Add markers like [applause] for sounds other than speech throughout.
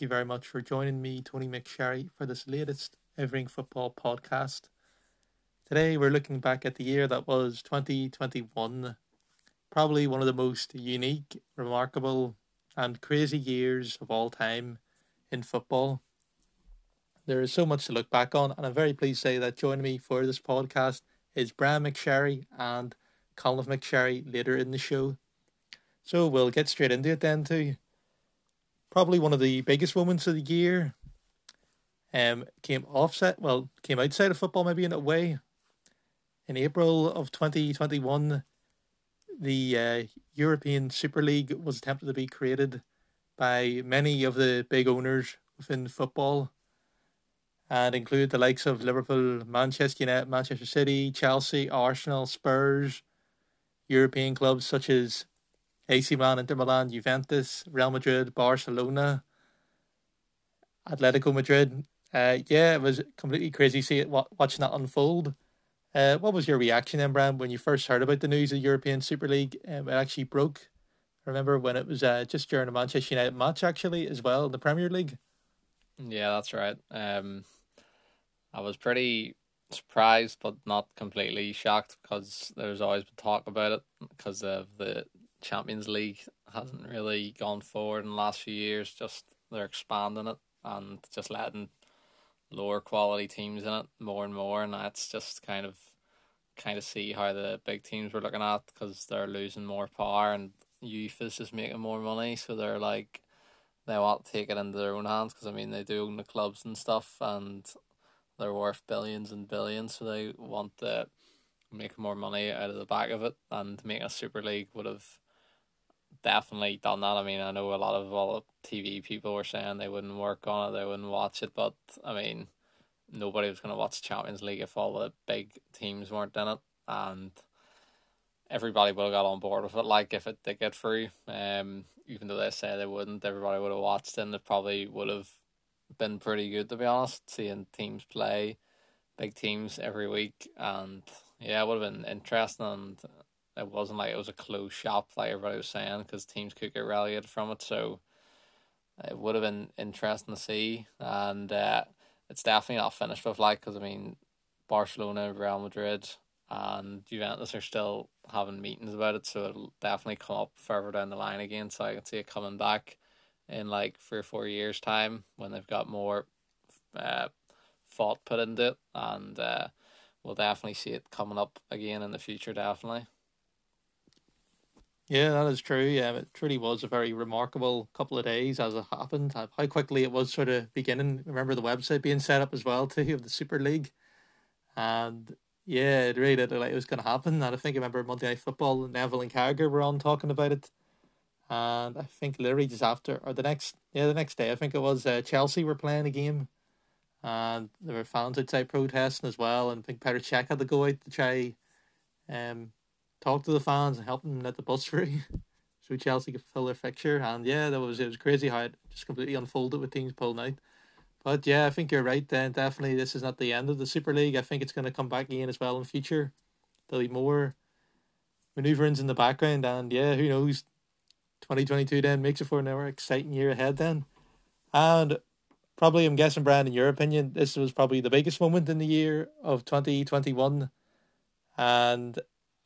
Thank you very much for joining me, Tony McSherry, for this latest Everything Football podcast. Today we're looking back at the year that was 2021. Probably one of the most unique, remarkable, and crazy years of all time in football. There is so much to look back on, and I'm very pleased to say that joining me for this podcast is Brian McSherry and Colin McSherry later in the show. So we'll get straight into it then too probably one of the biggest moments of the year. Um, came offset, well, came outside of football maybe in a way. In April of 2021, the uh, European Super League was attempted to be created by many of the big owners within football and include the likes of Liverpool, Manchester United, Manchester City, Chelsea, Arsenal, Spurs, European clubs such as AC Milan, Inter Milan, Juventus, Real Madrid, Barcelona, Atletico Madrid. Uh, yeah, it was completely crazy see it watching that unfold. Uh, what was your reaction then, Bram, when you first heard about the news of the European Super League? Um, it actually broke. I remember when it was uh, just during a Manchester United match, actually, as well in the Premier League. Yeah, that's right. Um, I was pretty surprised, but not completely shocked because there's always been talk about it because of the Champions League hasn't really gone forward in the last few years. Just they're expanding it and just letting lower quality teams in it more and more, and that's just kind of kind of see how the big teams were looking at because they're losing more power and youth is just making more money, so they're like they want to take it into their own hands because I mean they do own the clubs and stuff and they're worth billions and billions, so they want to make more money out of the back of it and make a Super League would have definitely done that. I mean, I know a lot of all the TV people were saying they wouldn't work on it, they wouldn't watch it, but I mean, nobody was going to watch Champions League if all the big teams weren't in it, and everybody would have got on board with it. Like if it did get through, um, even though they say they wouldn't, everybody would have watched and it probably would have been pretty good to be honest. Seeing teams play, big teams every week, and yeah, it would have been interesting and it wasn't like it was a closed shop like everybody was saying because teams could get relegated from it. So it would have been interesting to see, and uh, it's definitely not finished with like because I mean Barcelona, Real Madrid, and Juventus are still having meetings about it, so it'll definitely come up further down the line again. So I can see it coming back in like three or four years' time when they've got more uh, thought put into it, and uh, we'll definitely see it coming up again in the future. Definitely. Yeah, that is true. Yeah, it truly was a very remarkable couple of days as it happened. How quickly it was sort of beginning. Remember the website being set up as well too of the Super League, and yeah, it really did like it was going to happen. And I think I remember Monday Night Football, Neville and Carragher were on talking about it, and I think literally just after or the next yeah the next day I think it was uh, Chelsea were playing a game, and there were fans outside protesting as well. And I think Petr Cech had to go out to try, um, talk to the fans and help them let the bus free [laughs] so Chelsea could fill their fixture. And yeah, that was it was crazy how it just completely unfolded with teams pulling out. But yeah, I think you're right. Then definitely this is not the end of the Super League. I think it's going to come back again as well in the future. There'll be more maneuverings in the background, and yeah, who knows? Twenty twenty two then makes it for another exciting year ahead. Then, and probably I'm guessing, Brand, in your opinion, this was probably the biggest moment in the year of twenty twenty one, and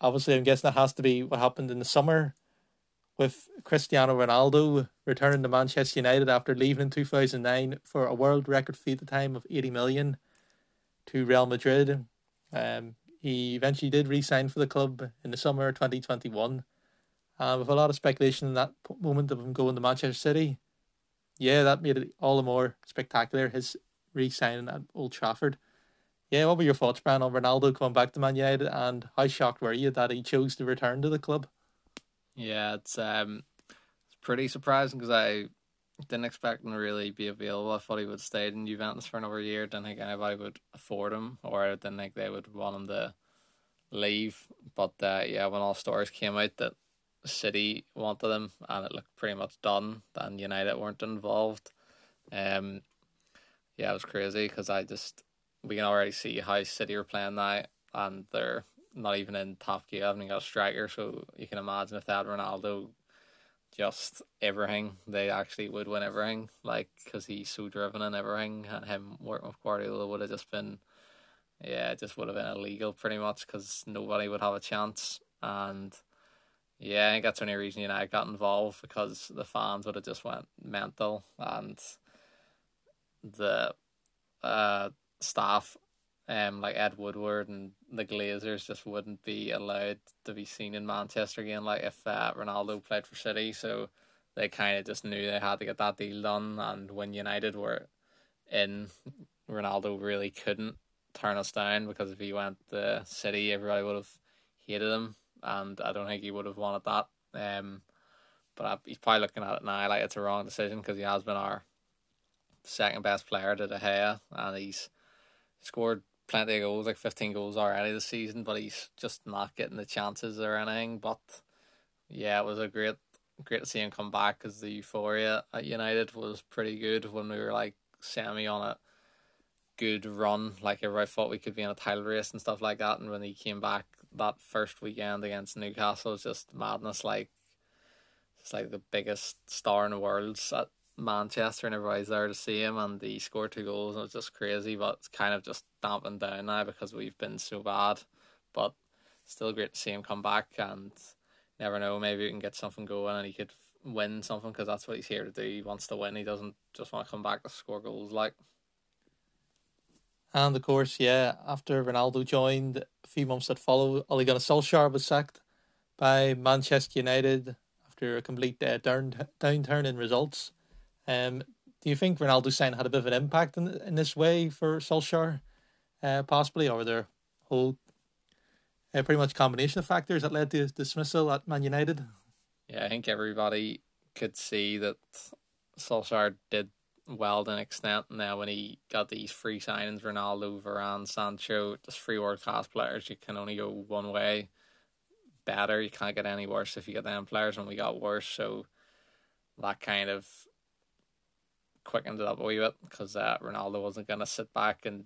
Obviously, I'm guessing that has to be what happened in the summer with Cristiano Ronaldo returning to Manchester United after leaving in 2009 for a world record fee at the time of 80 million to Real Madrid. Um, he eventually did re-sign for the club in the summer 2021. Uh, with a lot of speculation in that moment of him going to Manchester City. Yeah, that made it all the more spectacular, his re-signing at Old Trafford. Yeah, what were your thoughts, Brian, on Ronaldo coming back to Man United, and how shocked were you that he chose to return to the club? Yeah, it's um, it's pretty surprising because I didn't expect him to really be available. I thought he would stay in Juventus for another year. Didn't think anybody would afford him, or I didn't think they would want him to leave. But uh, yeah, when all stories came out that City wanted him, and it looked pretty much done, and United weren't involved. Um, yeah, it was crazy because I just we can already see how City are playing now, and they're not even in top gear. I haven't got a striker, so you can imagine if they had Ronaldo just everything. They actually would win everything, like because he's so driven and everything. And him working with Guardiola would have just been, yeah, it just would have been illegal pretty much because nobody would have a chance. And yeah, I think that's the only reason United got involved because the fans would have just went mental and the uh, staff, um, like Ed Woodward and the Glazers, just wouldn't be allowed to be seen in Manchester again. Like if uh, Ronaldo played for City, so they kind of just knew they had to get that deal done. And when United were in, Ronaldo really couldn't turn us down because if he went to City, everybody would have hated him, and I don't think he would have wanted that. Um, but he's probably looking at it now like it's a wrong decision because he has been our second best player to De Gea, and he's scored plenty of goals, like 15 goals already this season, but he's just not getting the chances or anything. But yeah, it was a great, great to see him come back because the euphoria at United was pretty good when we were like semi on a good run. Like everybody thought we could be in a title race and stuff like that. And when he came back that first weekend against Newcastle, it was just madness. Like it's like the biggest star in the world at Manchester and everybody's there to see him and he scored two goals and it was just crazy but it's kind of just dampened down now because we've been so bad. But still great to see him come back and never know maybe we can get something going and he could win something because that's what he's here to do. He wants to win he doesn't just want to come back to score goals like. And of course yeah after Ronaldo joined a few months that followed Ole Gunnar Solskjaer was sacked by Manchester United after a complete uh, down, downturn in results um, do you think Ronaldo sign had a bit of an impact in in this way for Solskjaer, uh, possibly, or were there whole uh, pretty much combination of factors that led to his dismissal at Man United? Yeah, I think everybody could see that Solskjaer did well to an extent. Now, when he got these free signings, Ronaldo, Varane, Sancho, just free world class players, you can only go one way. Better, you can't get any worse if you get them players, and we got worse. So that kind of quickened it up a wee bit because uh, Ronaldo wasn't going to sit back and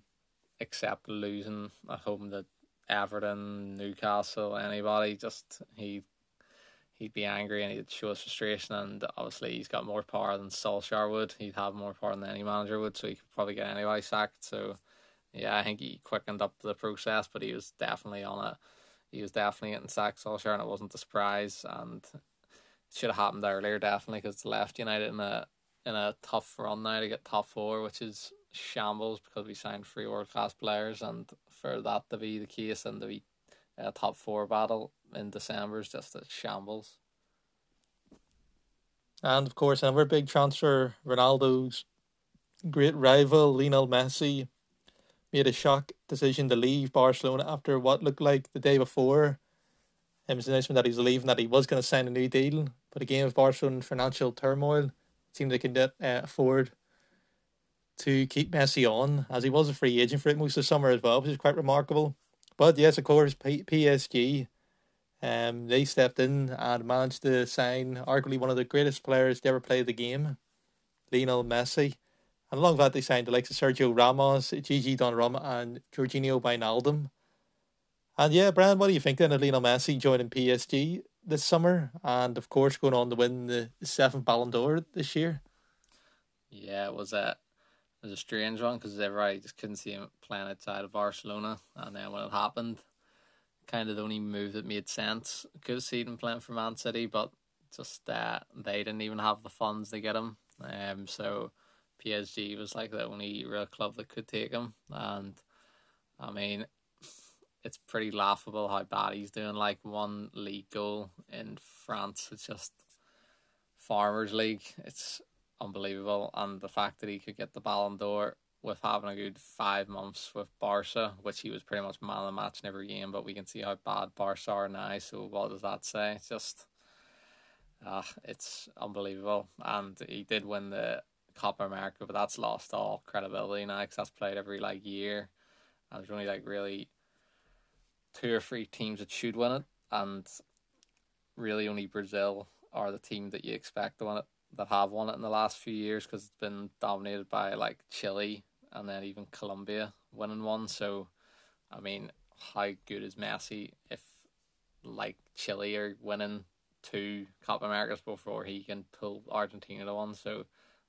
accept losing at home to Everton, Newcastle, anybody. Just he he'd be angry and he'd show his frustration. And obviously, he's got more power than Solskjaer would. He'd have more power than any manager would, so he could probably get anybody sacked. So, yeah, I think he quickened up the process, but he was definitely on it. He was definitely getting sacked, Solskjaer, and it wasn't a surprise. And it should have happened earlier, definitely, because left United in a in a tough run now to get top four, which is shambles because we signed three world class players, and for that to be the case and to be a top four battle in December is just a shambles. And of course, another big transfer, Ronaldo's great rival Lionel Messi made a shock decision to leave Barcelona after what looked like the day before. It was announcement that he's leaving, that he was going to sign a new deal, but again, of Barcelona financial turmoil seemed they could uh, afford to keep Messi on, as he was a free agent for it most of the summer as well, which is quite remarkable. But yes, of course, P- PSG, um, they stepped in and managed to sign arguably one of the greatest players to ever play the game, Lionel Messi. And along with that, they signed the likes of Sergio Ramos, Gigi Donnarumma, and Georginio Wijnaldum. And yeah, Brian, what do you think then of Lionel Messi joining PSG? This summer, and of course going on to win the seventh Ballon d'Or this year. Yeah, it was a it was a strange one because everybody just couldn't see him playing outside of Barcelona, and then when it happened, kind of the only move that made sense. Could have seen him playing for Man City, but just uh, they didn't even have the funds to get him. Um, so PSG was like the only real club that could take him, and I mean it's pretty laughable how bad he's doing. Like one league goal in France, it's just Farmers League. It's unbelievable, and the fact that he could get the Ballon d'Or with having a good five months with Barca, which he was pretty much man of the match in every game. But we can see how bad Barca are now. So what does that say? It's just, uh, it's unbelievable. And he did win the Copa America, but that's lost all credibility now because that's played every like year. And there's only like really two or three teams that should win it, and really only Brazil are the team that you expect to win it that have won it in the last few years because it's been dominated by like Chile and then even Colombia winning one. So, I mean, how good is Messi if like Chile are winning two Copa Americas before he can pull Argentina to one. So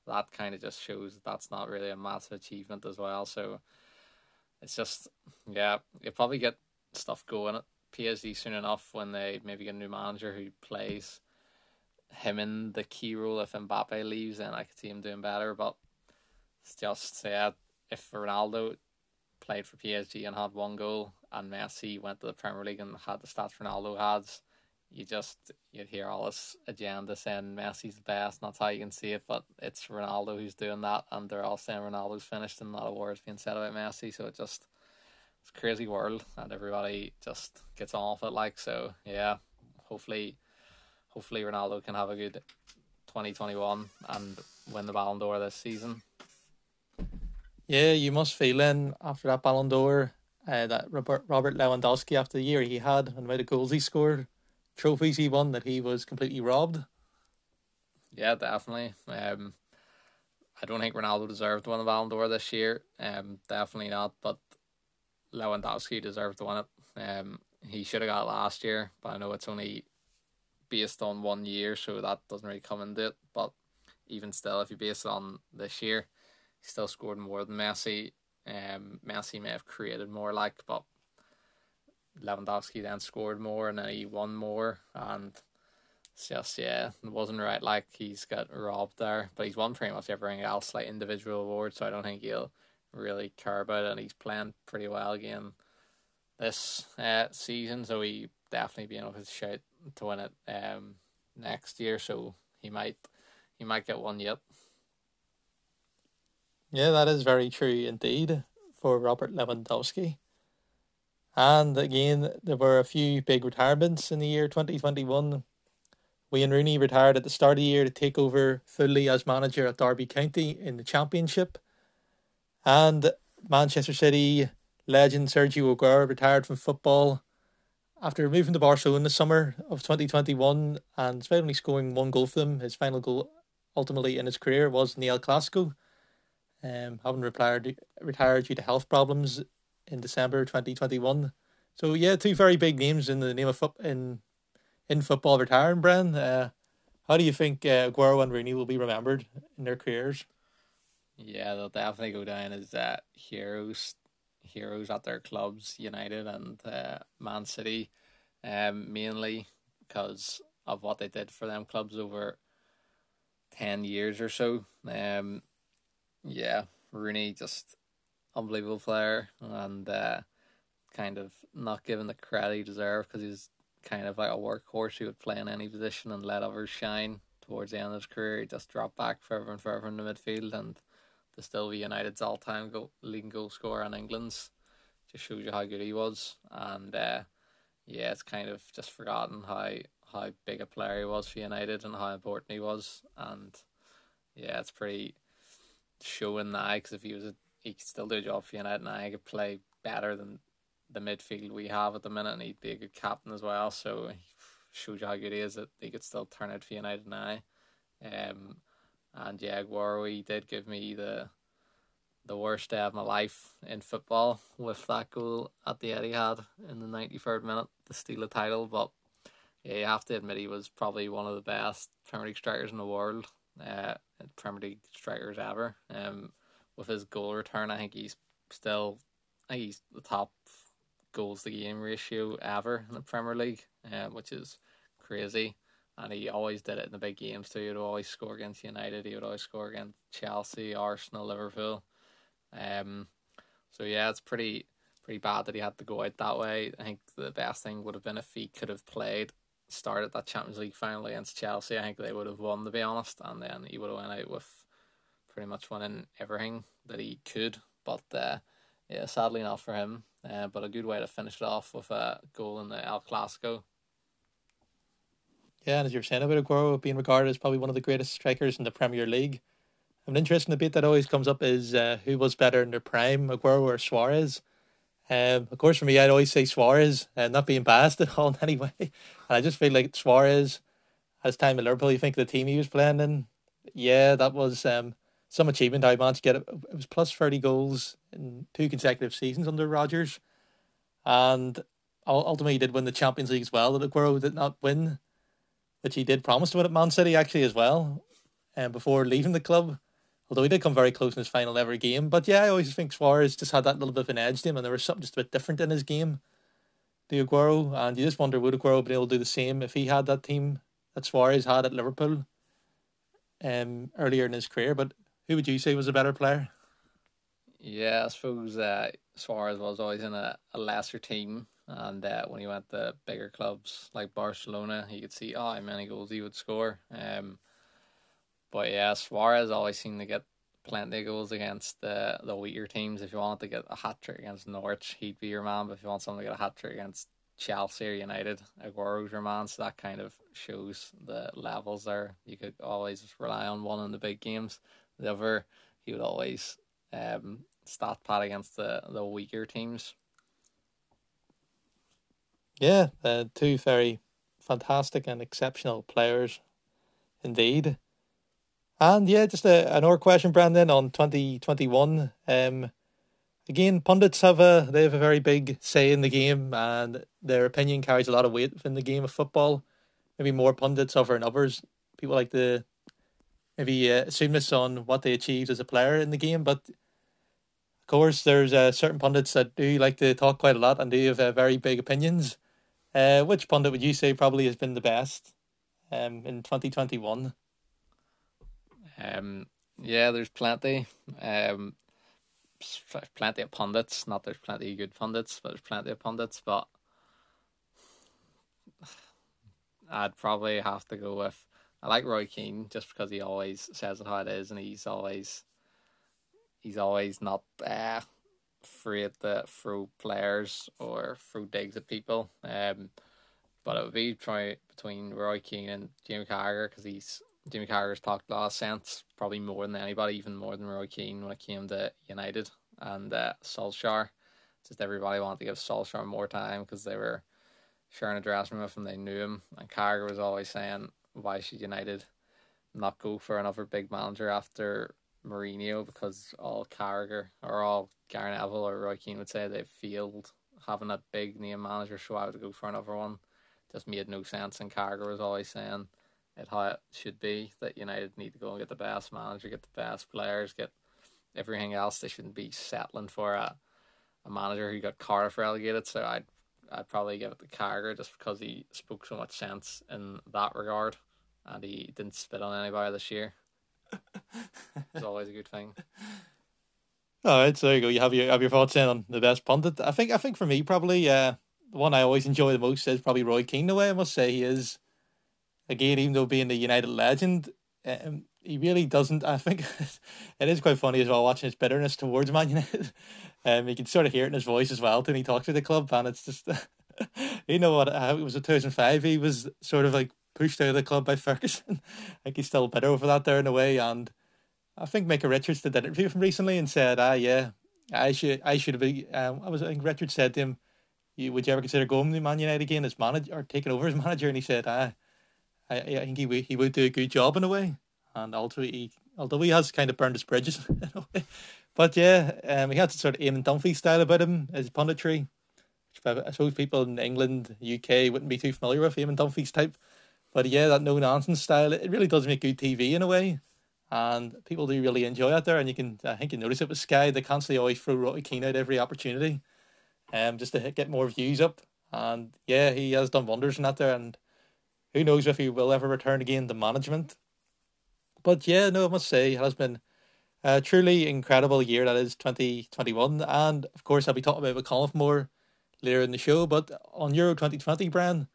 that kind of just shows that that's not really a massive achievement as well. So it's just yeah, you probably get stuff going at PSG soon enough when they maybe get a new manager who plays him in the key role. If Mbappe leaves, then I could see him doing better. But it's just yeah, if Ronaldo played for PSG and had one goal, and Messi went to the Premier League and had the stats Ronaldo has, you just you'd hear all this agenda saying Messi's the best, and that's how you can see it. But it's Ronaldo who's doing that, and they're all saying Ronaldo's finished, and not a word's being said about Messi. So it just it's a crazy world, and everybody just gets on with it. Like so, yeah. Hopefully, hopefully Ronaldo can have a good twenty twenty one and win the Ballon d'Or this season. Yeah, you must feel in after that Ballon d'Or uh, that Robert Robert Lewandowski after the year he had and the amount of goals he scored, trophies he won, that he was completely robbed. Yeah, definitely. Um, I don't think Ronaldo deserved to win the Ballon d'Or this year. Um, definitely not. But Lewandowski deserved to win it. Um, he should have got last year, but I know it's only based on one year, so that doesn't really come into it. But even still, if you base it on this year, he still scored more than Messi. Um, Messi may have created more, like, but Lewandowski then scored more and then he won more, and it's just yeah, it wasn't right. Like he's got robbed there, but he's won pretty much everything else, like individual awards. So I don't think he'll really care about it. And he's playing pretty well again this uh, season, so he definitely be able to shout to win it um next year. So he might he might get one yet. Yeah, that is very true indeed for Robert Lewandowski. And again, there were a few big retirements in the year 2021. Wayne Rooney retired at the start of the year to take over fully as manager at Derby County in the Championship. And Manchester City legend Sergio Aguero retired from football after moving to Barcelona in the summer of 2021 and only scoring one goal for them, his final goal ultimately in his career was in the El Clasico. Um, having retired, retired due to health problems in December 2021. So yeah, two very big names in the name of foot in in football retiring. Bren, uh, how do you think uh, Aguero and Rooney will be remembered in their careers? Yeah, they'll definitely go down as uh, heroes, heroes at their clubs, United and uh, Man City, um, mainly because of what they did for them clubs over ten years or so. Um, yeah, Rooney just unbelievable player and uh, kind of not given the credit he deserved because he's kind of like a workhorse He would play in any position and let others shine. Towards the end of his career, he just dropped back further and further in the midfield and to still be United's all time goal, leading goal scorer and England's just shows you how good he was. And uh, yeah, it's kind of just forgotten how how big a player he was for United and how important he was. And yeah, it's pretty showing now because if he was a, he could still do a job for United now, he could play better than the midfield we have at the minute, and he'd be a good captain as well. So shows you how good he is that he could still turn out for United now. Um, and Aguero, he did give me the the worst day of my life in football with that goal at the Etihad in the 93rd minute to steal a title. But yeah, you have to admit he was probably one of the best Premier League strikers in the world, uh, Premier League strikers ever. Um, with his goal return, I think he's still, I think he's the top goals to game ratio ever in the Premier League, uh, which is crazy and he always did it in the big games too. He would always score against United. He would always score against Chelsea, Arsenal, Liverpool. Um, so yeah, it's pretty pretty bad that he had to go out that way. I think the best thing would have been if he could have played, started that Champions League final against Chelsea. I think they would have won, to be honest, and then he would have went out with pretty much winning everything that he could. But uh, yeah, sadly not for him. Uh, but a good way to finish it off with a goal in the El Clasico. Yeah, and as you're saying about Aguero being regarded as probably one of the greatest strikers in the Premier League, an interesting debate that always comes up is uh, who was better in their prime, Aguero or Suarez. Um, of course, for me, I'd always say Suarez, uh, not being biased at all [laughs] in any way. And I just feel like Suarez, as time at Liverpool, you think the team he was playing in, yeah, that was um, some achievement. I managed to get it. It was plus 30 goals in two consecutive seasons under Rodgers. And ultimately, he did win the Champions League as well that Aguero did not win. Which he did promise to win at Man City actually as well, and um, before leaving the club. Although he did come very close in his final ever game, but yeah, I always think Suarez just had that little bit of an edge to him, and there was something just a bit different in his game. The Aguero, and you just wonder would Aguero be able to do the same if he had that team that Suarez had at Liverpool, um, earlier in his career. But who would you say was a better player? Yeah, I suppose uh, Suarez was always in a, a lesser team and uh, when he went to bigger clubs like Barcelona, he could see oh how many goals he would score. Um, but yeah, Suarez always seemed to get plenty of goals against the the weaker teams. If you wanted to get a hat trick against Norwich, he'd be your man. But if you want someone to get a hat trick against Chelsea or United, Aguero's your man. So that kind of shows the levels there. You could always rely on one in the big games. The other, he would always um, stat pad against the, the weaker teams. Yeah, uh, two very fantastic and exceptional players indeed. And yeah, just a, another question, Brandon, on 2021. Um, again, pundits have a they have a very big say in the game, and their opinion carries a lot of weight in the game of football. Maybe more pundits over and others. People like to maybe uh, assume this on what they achieved as a player in the game, but of course, there's uh, certain pundits that do like to talk quite a lot and do have uh, very big opinions. Uh, which pundit would you say probably has been the best um, in 2021? Um, yeah, there's plenty. Um, plenty of pundits. Not there's plenty of good pundits, but there's plenty of pundits. But I'd probably have to go with. I like Roy Keane just because he always says it how it is, and he's always he's always not uh, afraid to throw players or through digs at people. Um, but it would be try between Roy Keane and Jimmy Carragher because he's Jimmy Carragher's talked a lot of sense, probably more than anybody, even more than Roy Keane when it came to United and uh, Solskjaer. Just everybody wanted to give Solskjaer more time because they were sharing a dressing room with him, they knew him, and Carragher was always saying, "Why should United not go for another big manager after Mourinho because all Carragher or all Gary Neville or Roy Keane would say they failed having a big name manager, so I would go for another one. Just made no sense. And Carragher was always saying it how it should be that United need to go and get the best manager, get the best players, get everything else. They shouldn't be settling for a a manager who got Cardiff relegated. So I'd I'd probably give it to Carragher just because he spoke so much sense in that regard, and he didn't spit on anybody this year [laughs] it's always a good thing. All right, so there you go. You have your have your thoughts in on the best pundit. I think I think for me probably uh, the one I always enjoy the most is probably Roy Keane. The way I must say he is, again, even though being the United legend, um, he really doesn't. I think [laughs] it is quite funny as well watching his bitterness towards Man [laughs] United. Um, you can sort of hear it in his voice as well when he talks to the club, and it's just you know what? How it was in two thousand five. He was sort of like pushed out of the club by Ferguson. I think he's still bitter over that there in a way. And I think Micah Richards did an interview from recently and said, "Ah, yeah, I should, I should have been." Um, I was, I think Richards said to him, "You would you ever consider going to Man United again as manager or taking over as [laughs] manager?" And he said, "Ah, I, I think he would, he would do a good job in a way." And also, he, although he has kind of burned his bridges [laughs] in a way, but yeah, um, he had sort of Eamon Dunphy style about him, his punditry. I suppose people in England, UK wouldn't be too familiar with Eamon Dunphy's type. But yeah, that no nonsense style, it really does make good TV in a way. And people do really enjoy it there. And you can, I think you notice it with Sky, they constantly always throw Roy Keane out every opportunity um, just to get more views up. And yeah, he has done wonders in that there. And who knows if he will ever return again to management. But yeah, no, I must say, it has been a truly incredible year that is 2021. And of course, I'll be talking about McConnell more later in the show. But on Euro 2020, Brian,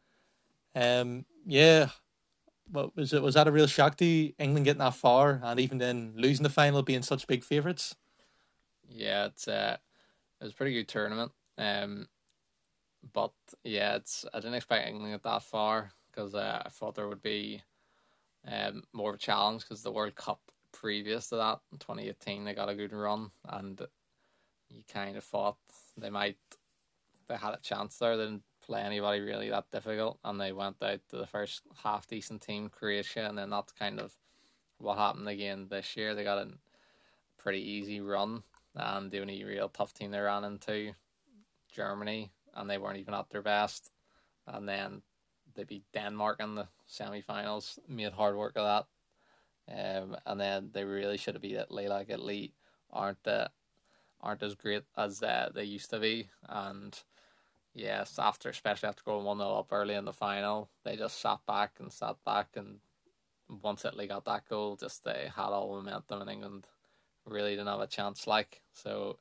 um, yeah, but was it was that a real shock to you, England getting that far and even then losing the final, being such big favourites? Yeah, it's uh, it was a pretty good tournament. Um, but yeah, it's I didn't expect England get that far because uh, I thought there would be um more of a challenge because the World Cup previous to that in 2018 they got a good run and you kind of thought they might they had a chance there. Didn't play anybody really that difficult, and they went out to the first half decent team, Croatia, and then that's kind of what happened again this year. They got a pretty easy run, and the only real tough team they ran into, Germany, and they weren't even at their best. And then they beat Denmark in the semi-finals, made hard work of that. Um, and then they really should have beat Italy. Like Italy aren't uh, aren't as great as uh, they used to be, and yes, after especially after going one 0 up early in the final, they just sat back and sat back, and once Italy got that goal, just they had all the momentum, and England really didn't have a chance. Like so,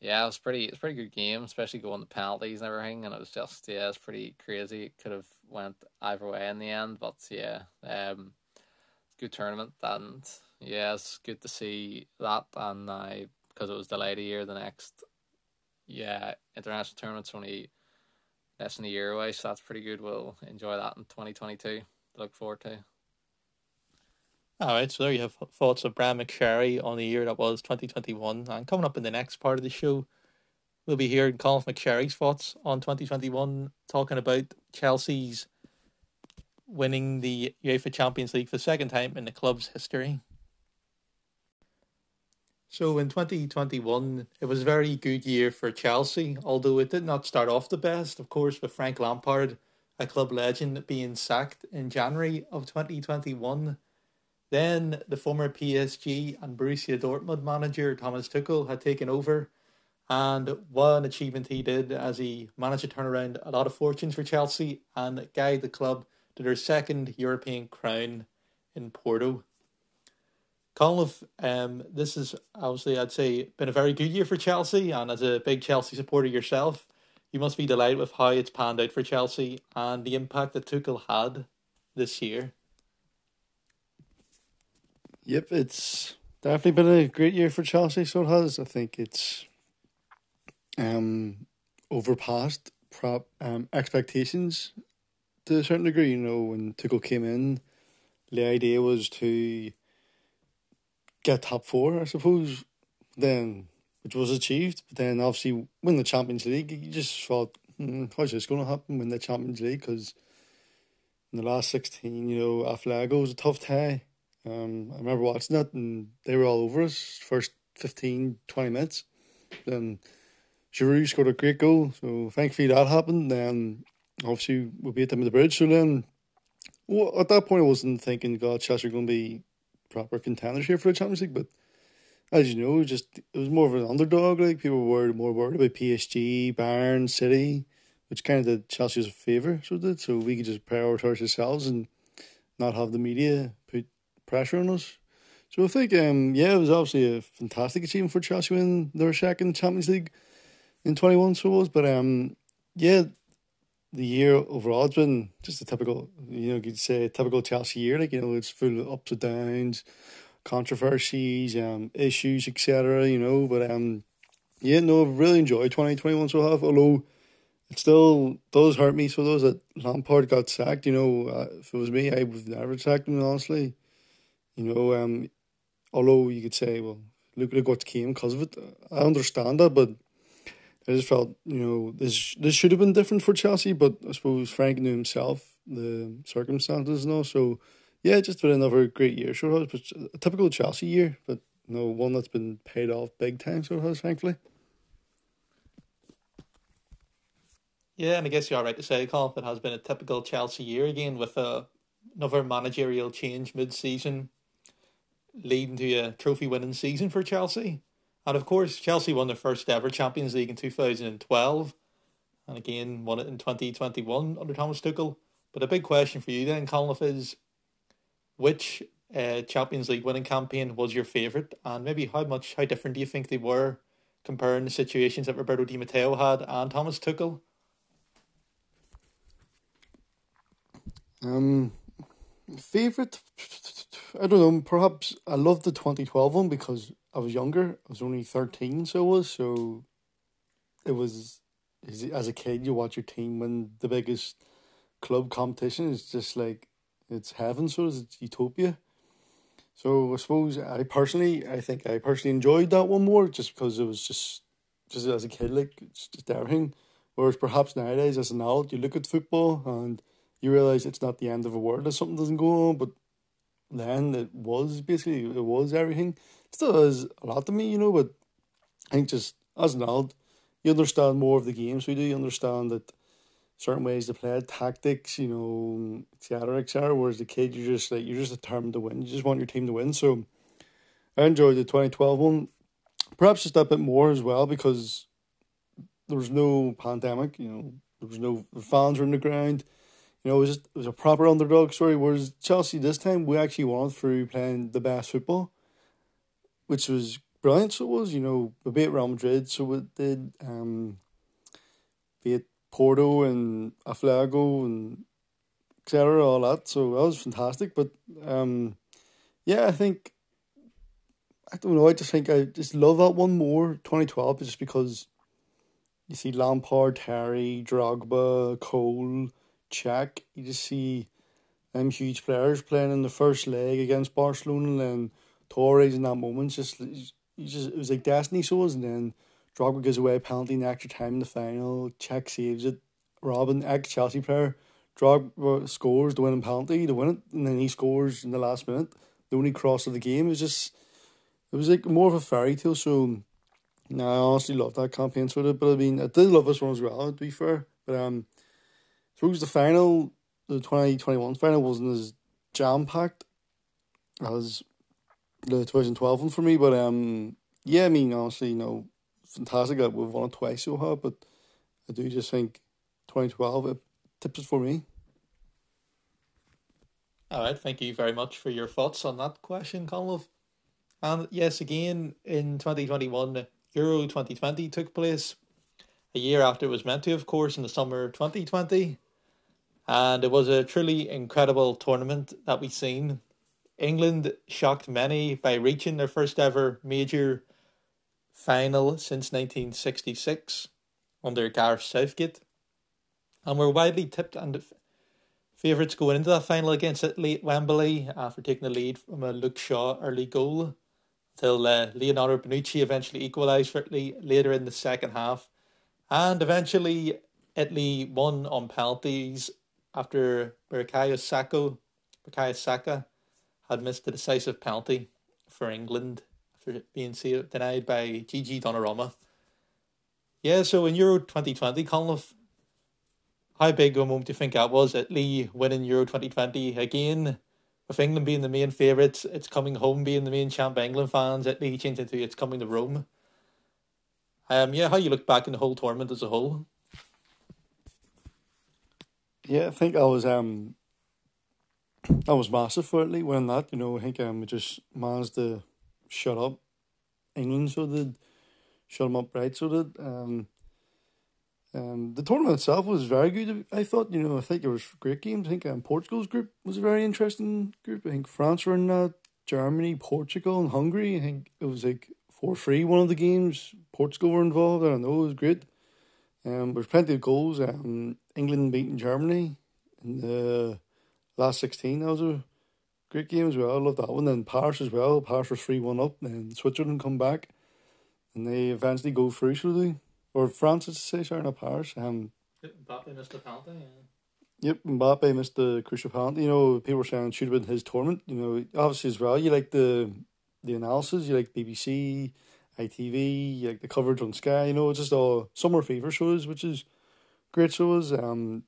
yeah, it was pretty. it It's pretty good game, especially going to penalties and everything. And it was just yeah, it's pretty crazy. It could have went either way in the end, but yeah, um, good tournament, and yeah, it's good to see that. And I because it was delayed a year, the next yeah international tournament's only less than a year away, so that's pretty good. We'll enjoy that in twenty twenty two. Look forward to. All right, so there you have thoughts of Brian McSherry on the year that was 2021. And coming up in the next part of the show, we'll be hearing Colin McSherry's thoughts on 2021, talking about Chelsea's winning the UEFA Champions League for the second time in the club's history. So in 2021, it was a very good year for Chelsea, although it did not start off the best, of course, with Frank Lampard, a club legend, being sacked in January of 2021 then the former PSG and Borussia Dortmund manager Thomas Tuchel had taken over, and one achievement he did as he managed to turn around a lot of fortunes for Chelsea and guide the club to their second European crown in Porto. Colin, um, this is obviously, I'd say, been a very good year for Chelsea, and as a big Chelsea supporter yourself, you must be delighted with how it's panned out for Chelsea and the impact that Tuchel had this year. Yep, it's definitely been a great year for Chelsea. So it has. I think it's um overpassed prop um expectations to a certain degree. You know, when Tuchel came in, the idea was to get top four, I suppose. Then, which was achieved, but then obviously win the Champions League. You just thought, hmm, how's this going to happen? Win the Champions League because in the last sixteen, you know, Atletico was a tough tie. Um, I remember watching that and they were all over us first 15, 20 minutes. Then Giroud scored a great goal, so thankfully that happened. Then obviously we beat them at the bridge. So then, well, at that point, I wasn't thinking, God, Chelsea are going to be proper contenders here for the Champions League. But as you know, just it was more of an underdog. Like people were more worried about PSG, Bayern, City, which kind of did Chelsea's a favour. So did so we could just prioritise ourselves and not have the media put pressure on us. So I think, um, yeah, it was obviously a fantastic achievement for Chelsea in their second Champions League in 21, so it was. But um, yeah, the year overall has been just a typical, you know, you'd say typical Chelsea year. Like, you know, it's full of ups and downs, controversies, um, issues, etc., you know. But um, yeah, no, I've really enjoyed 2021 so have, although it still does hurt me. So those that Lampard got sacked, you know, uh, if it was me, I would never sacked him, honestly. You know, um, although you could say, well, look, look what came because of it. I understand that, but I just felt, you know, this this should have been different for Chelsea. But I suppose Frank knew himself the circumstances and all. So, yeah, just been another great year. Sure has, but a typical Chelsea year, but you know, one that's been paid off big time. Sure has, thankfully. Yeah, and I guess you are right to say, Colin, it has been a typical Chelsea year again with a, another managerial change mid-season leading to a trophy winning season for Chelsea. And of course, Chelsea won their first ever Champions League in 2012 and again won it in 2021 under Thomas Tuchel. But a big question for you then, Colin, is which uh, Champions League winning campaign was your favourite? And maybe how much, how different do you think they were comparing the situations that Roberto Di Matteo had and Thomas Tuchel? Um, favorite I don't know. Perhaps I loved the twenty twelve one because I was younger. I was only thirteen, so it was so. It was as a kid, you watch your team win the biggest club competition. It's just like it's heaven, so it's utopia. So I suppose I personally, I think I personally enjoyed that one more, just because it was just, just as a kid, like it's just everything. Whereas perhaps nowadays, as an adult, you look at football and you realize it's not the end of the world if something doesn't go on, but then it was basically it was everything. Still is a lot to me, you know, but I think just as an adult, you understand more of the games we do. You understand that certain ways to play, tactics, you know, etc. etc. Whereas the kid, you're just like you're just determined to win. You just want your team to win. So I enjoyed the twenty twelve one, perhaps just a bit more as well because there was no pandemic. You know, there was no fans were in the ground. You know, it was just it was a proper underdog story. Whereas Chelsea this time we actually won through playing the best football, which was brilliant. So it was, you know, we beat Real Madrid, so we did. Um, beat Porto and Aflago and etc. All that, so that was fantastic. But um, yeah, I think I don't know. I just think I just love that one more. Twenty twelve, just because you see Lampard, Terry, Drogba, Cole, Cech. You just see them huge players playing in the first leg against Barcelona and Torres in that moment. Just, just it was like destiny. So was and then Drogba gives away a penalty in extra time in the final. Cech saves it. Robben, ex Chelsea player, Drogba scores the winning penalty to win it, and then he scores in the last minute. The only cross of the game. It was just, it was like more of a fairy tale. So, I honestly love that campaign sort of. But I mean, I did love this one as well. To be fair, but um, through the final, the twenty twenty one final wasn't as jam packed as the twenty twelve one for me. But um, yeah, I mean, honestly, you know, fantastic that we've won it twice so hard, but I do just think 2012 it tips it for me. All right, thank you very much for your thoughts on that question, Connlaoth. And yes, again in 2021, Euro 2020 took place a year after it was meant to, of course, in the summer 2020. And it was a truly incredible tournament that we've seen. England shocked many by reaching their first ever major final since 1966 under Gareth Southgate. And we were widely tipped and favourites going into that final against Italy at Wembley after taking the lead from a Luke Shaw early goal until uh, Leonardo Bonucci eventually equalised for Italy later in the second half. And eventually Italy won on penalties after Bukayo Saka, Bukayo Saka had missed the decisive penalty for England for being denied by Gigi Donnarumma. Yeah, so in Euro 2020, Colin, how big a moment do you think that was? Italy winning Euro 2020 again, with England being the main favourites, it's coming home being the main champ England fans, Italy changing to it's coming to Rome. Um, yeah, how you look back in the whole tournament as a whole? Yeah, I think I was um, I was massive for Italy winning that. You know, I think um, we just managed to shut up England so did shut them up right so did um um the tournament itself was very good I thought you know I think it was great games. I think um, Portugal's group was a very interesting group. I think France were in that Germany Portugal and Hungary. I think it was like 4-3 one of the games Portugal were involved I don't know it was great. Um there was plenty of goals um England beating Germany in the last 16 that was a great game as well. I love that one. Then Paris as well. Paris was 3 1 up. Then Switzerland come back. And they eventually go through, should they? Or France, to say, sorry, not Paris. Um, Mbappe missed the penalty, yeah. Yep, Mbappe missed the crucial penalty. You know, people were saying it should have been his tournament. You know, obviously as well, you like the the analysis, you like BBC, ITV, you like the coverage on Sky. You know, it's just all summer fever shows, which is great shows. Um,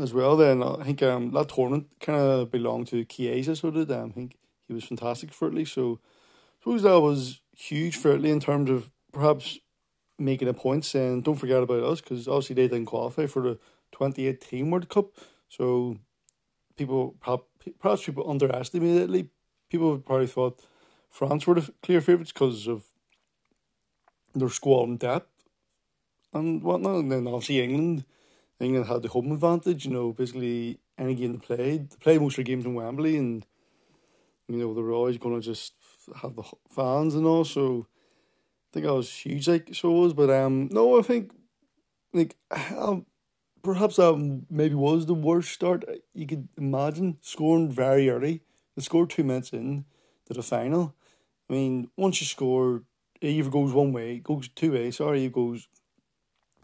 as well. Then I think um, that tournament kind of belonged to Chiesa, so did um, I think he was fantastic for Italy. So I suppose that was huge for Italy in terms of perhaps making a point saying don't forget about us because obviously they didn't qualify for the 2018 World Cup. So people perhaps people underestimated Italy. People probably thought France were the clear favourites because of their squad and depth and whatnot. And then obviously England England had the home advantage. You know, basically any game they played, they played most of their games in Wembley, and you know they were always going to just have the fans and all. So I think I was huge, like so was. But um, no, I think like um, perhaps that maybe was the worst start you could imagine. Scoring very early, they scored two minutes in to the final. I mean, once you score, it either goes one way, it goes two ways. Sorry, it goes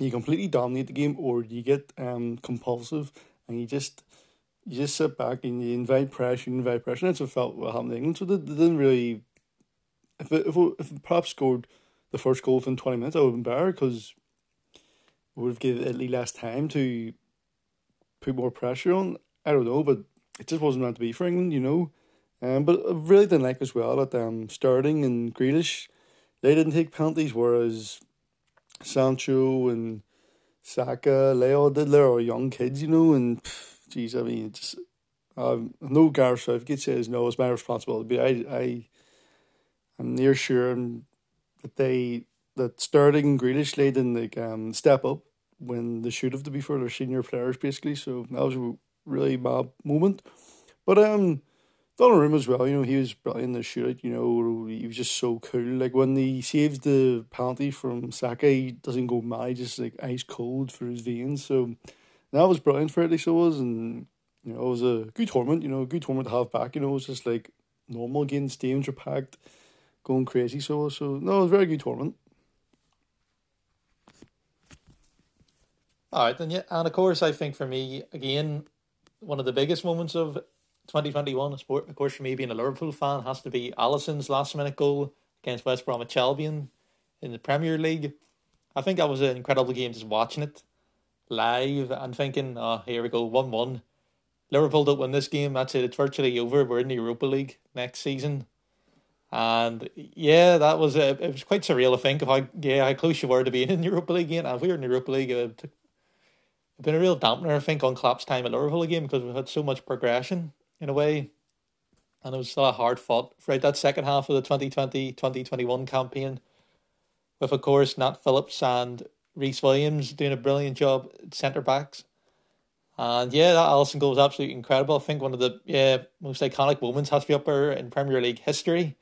you completely dominate the game or you get um compulsive and you just you just sit back and you invite pressure, you invite pressure. And that's what felt what happened to England. So they, they didn't really. If it, if it, if it perhaps scored the first goal within twenty minutes, I would have been better because would have given Italy less time to put more pressure on. I don't know, but it just wasn't meant to be for England, you know. Um, but I really didn't like as well that um, Sterling and Grealish, they didn't take penalties, whereas Sancho and Saka, Leo. They're young kids, you know, and geez, I mean, just um, no Gareth Southgate says no, it's my responsibility. But I, I, I'm near sure that they that Sterling and Grealish they didn't like um step up when they should have to be for their senior players basically. So that was a really bad moment. But um Donnarumma as well, you know, he was brilliant in the shootout, you know, he was just so cool. Like when he saves the penalty from Saka, he doesn't go mad, just like ice cold for his veins. So that was brilliant for it, so was and you know, it was a good tournament, you know, a good tournament to have back, you know, it was just like normal again, stadiums were packed, going crazy, so so no, it was a very good tournament. All right, then yeah, and of course, I think for me again, one of the biggest moments of 2021, of course, for me being a Liverpool fan, has to be Alisson's last minute goal against West Bromwich Albion in the Premier League. I think that was an incredible game just watching it live and thinking, oh, here we go, 1 1. Liverpool don't win this game, that's it, it's virtually over. We're in the Europa League next season. And yeah, that was a, it was quite surreal to think of how yeah how close you were to being [laughs] in the Europa League again. And if we were in the Europa League, it would been a real dampener, I think, on Klopp's time at Liverpool again because we've had so much progression in a way. And it was still a hard fought throughout that second half of the 2020 2021 campaign. With, of course, Nat Phillips and Rhys Williams doing a brilliant job at centre backs. And yeah, that Alisson goal was absolutely incredible. I think one of the yeah most iconic moments has to be up there in Premier League history.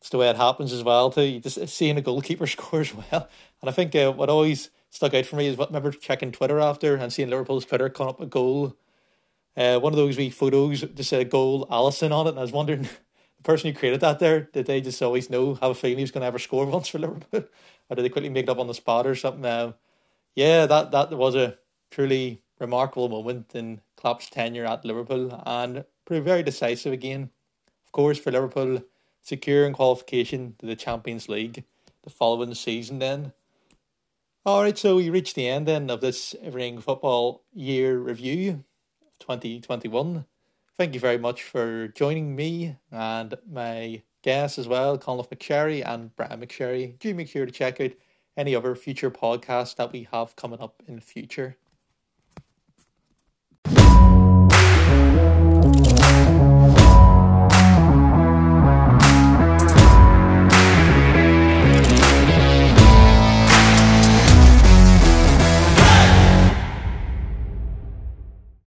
It's the way it happens as well. Too, you just seeing a goalkeeper [laughs] score as well. And I think uh, what always stuck out for me is what remember checking Twitter after and seeing Liverpool's Twitter come up a goal. Uh, one of those wee photos just said goal Alisson on it, and I was wondering [laughs] the person who created that there did they just always know have a feeling he was going to ever score [laughs] once for Liverpool, or did they quickly make it up on the spot or something? Uh, yeah, that that was a truly remarkable moment in Klopp's tenure at Liverpool and proved very decisive again. Of course, for Liverpool, securing qualification to the Champions League the following season then. All right, so we reached the end then of this Everything Football Year Review 2021. Thank you very much for joining me and my guests as well, Connlaoth McSherry and Brian McSherry. Do make sure to check out any other future podcasts that we have coming up in the future.